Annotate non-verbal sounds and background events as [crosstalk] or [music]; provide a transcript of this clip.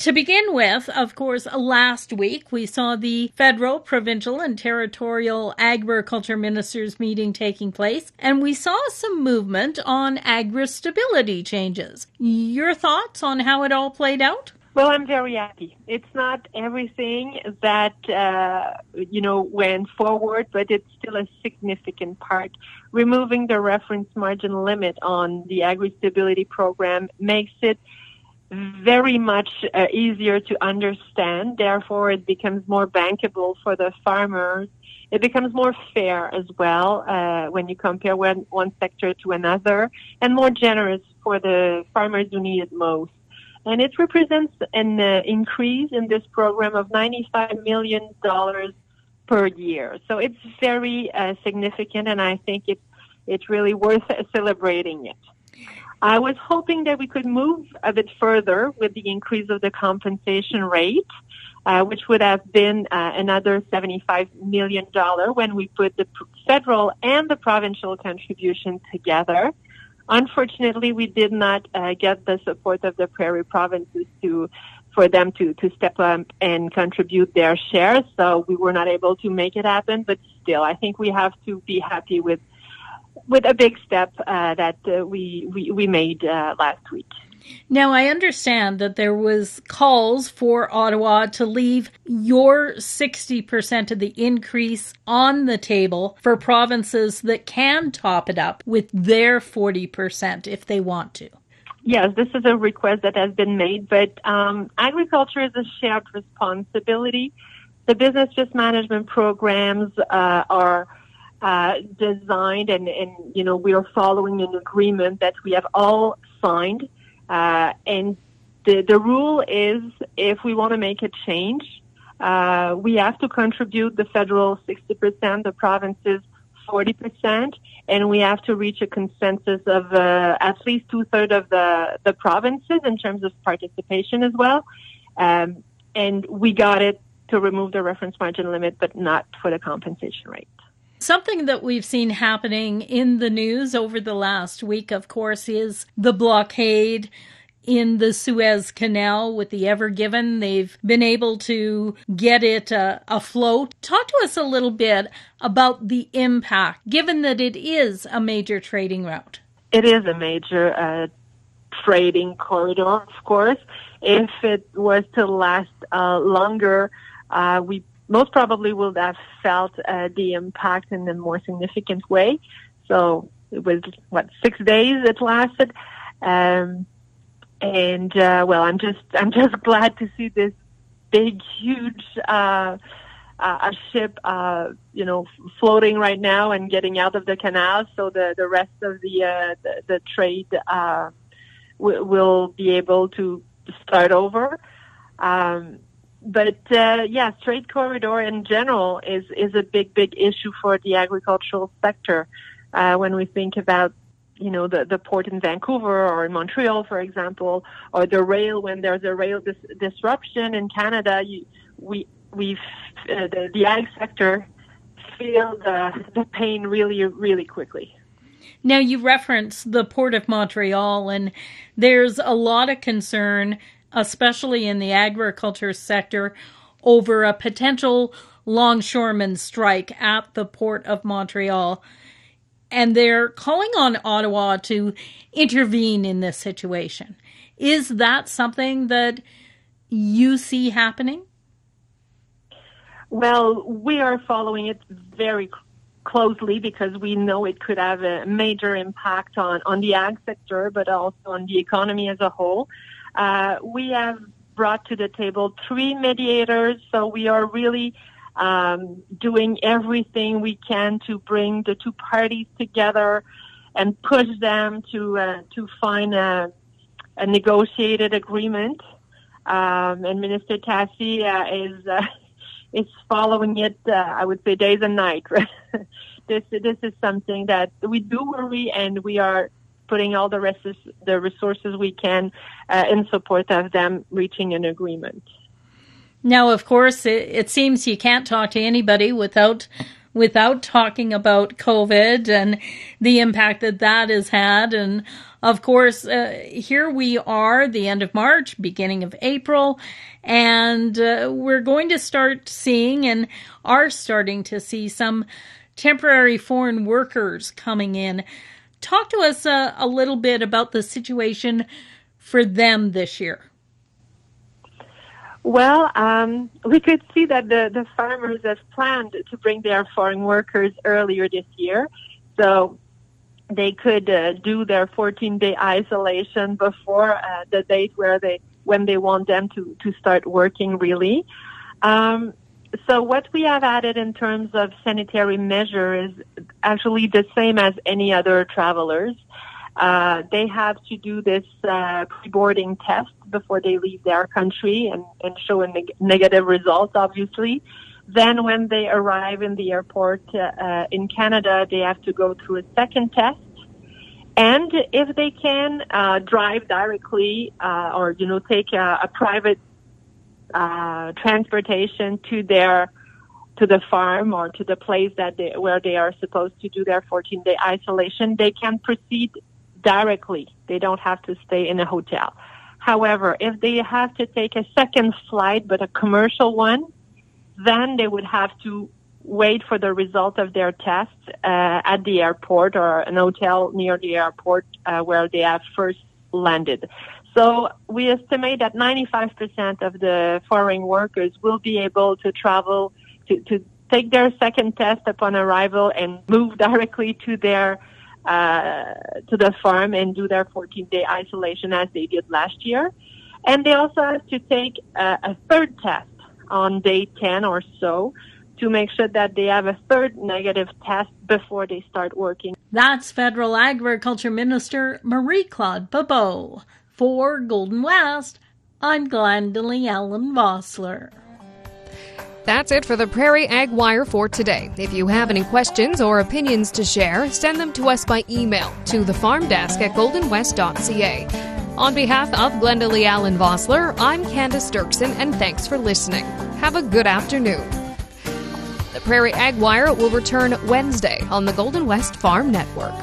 To begin with, of course, last week we saw the federal, provincial, and territorial agriculture ministers meeting taking place, and we saw some movement on agri stability changes. Your thoughts on how it all played out? Well, I'm very happy. It's not everything that, uh, you know, went forward, but it's still a significant part. Removing the reference margin limit on the agri-stability program makes it very much uh, easier to understand. Therefore, it becomes more bankable for the farmers. It becomes more fair as well uh, when you compare one, one sector to another, and more generous for the farmers who need it most and it represents an uh, increase in this program of $95 million per year. So it's very uh, significant, and I think it's it's really worth celebrating it. I was hoping that we could move a bit further with the increase of the compensation rate, uh, which would have been uh, another $75 million when we put the federal and the provincial contribution together. Unfortunately, we did not uh, get the support of the prairie provinces to for them to, to step up and contribute their share. So we were not able to make it happen. But still, I think we have to be happy with with a big step uh, that uh, we, we we made uh, last week. Now, I understand that there was calls for Ottawa to leave your 60% of the increase on the table for provinces that can top it up with their 40% if they want to. Yes, this is a request that has been made, but um, agriculture is a shared responsibility. The business risk management programs uh, are uh, designed, and, and you know we are following an agreement that we have all signed uh, and the, the rule is if we want to make a change, uh, we have to contribute the federal 60%, the provinces 40%, and we have to reach a consensus of uh, at least two thirds of the, the provinces in terms of participation as well. Um, and we got it to remove the reference margin limit, but not for the compensation rate. Something that we've seen happening in the news over the last week, of course, is the blockade in the Suez Canal with the Ever Given. They've been able to get it uh, afloat. Talk to us a little bit about the impact, given that it is a major trading route. It is a major uh, trading corridor, of course. If it was to last uh, longer, uh, we most probably would have felt uh, the impact in a more significant way. So it was what six days it lasted, um, and uh, well, I'm just [laughs] I'm just glad to see this big, huge uh, uh, ship, uh, you know, floating right now and getting out of the canal. So the the rest of the uh, the, the trade uh, w- will be able to start over. Um, but uh, yeah, trade corridor in general is is a big big issue for the agricultural sector. Uh, when we think about you know the the port in Vancouver or in Montreal, for example, or the rail when there's a rail dis- disruption in Canada, you, we we uh, the, the ag sector feel the the pain really really quickly. Now you reference the port of Montreal, and there's a lot of concern especially in the agriculture sector, over a potential longshoreman strike at the port of Montreal. And they're calling on Ottawa to intervene in this situation. Is that something that you see happening? Well, we are following it very closely because we know it could have a major impact on, on the ag sector, but also on the economy as a whole. Uh, we have brought to the table three mediators, so we are really um, doing everything we can to bring the two parties together and push them to uh, to find a, a negotiated agreement. Um, and Minister Tassi uh, is uh, [laughs] is following it. Uh, I would say days and nights. [laughs] this this is something that we do worry, and we are putting all the, rest the resources we can uh, in support of them reaching an agreement. Now, of course, it, it, seems you can't talk to anybody without without talking about COVID and the impact that that has had. And of course, uh, here we are, the end of March, beginning of April, and uh, we're going to start seeing and are starting to see some temporary foreign workers coming in. Talk to us uh, a little bit about the situation for them this year. Well, um, we could see that the, the farmers have planned to bring their foreign workers earlier this year. So they could uh, do their 14 day isolation before uh, the date where they, when they want them to, to start working really. Um, so what we have added in terms of sanitary measure is actually the same as any other travelers. Uh, they have to do this uh, pre-boarding test before they leave their country and, and show a neg- negative result, obviously. Then when they arrive in the airport uh, in Canada, they have to go through a second test. And if they can uh, drive directly uh, or, you know, take a, a private uh, transportation to their to the farm or to the place that they, where they are supposed to do their 14 day isolation, they can proceed directly. They don't have to stay in a hotel. However, if they have to take a second flight, but a commercial one, then they would have to wait for the result of their test uh, at the airport or an hotel near the airport uh, where they have first landed. So we estimate that 95% of the foreign workers will be able to travel to, to take their second test upon arrival and move directly to their uh, to the farm and do their 14 day isolation as they did last year. And they also have to take a, a third test on day 10 or so to make sure that they have a third negative test before they start working. That's Federal Agriculture Minister Marie Claude Bibeau. For Golden West, I'm Glendalee Allen Vossler. That's it for the Prairie Ag Wire for today. If you have any questions or opinions to share, send them to us by email to the farm desk at goldenwest.ca. On behalf of Glendalee Allen Vossler, I'm Candace Dirksen, and thanks for listening. Have a good afternoon. The Prairie Ag Wire will return Wednesday on the Golden West Farm Network.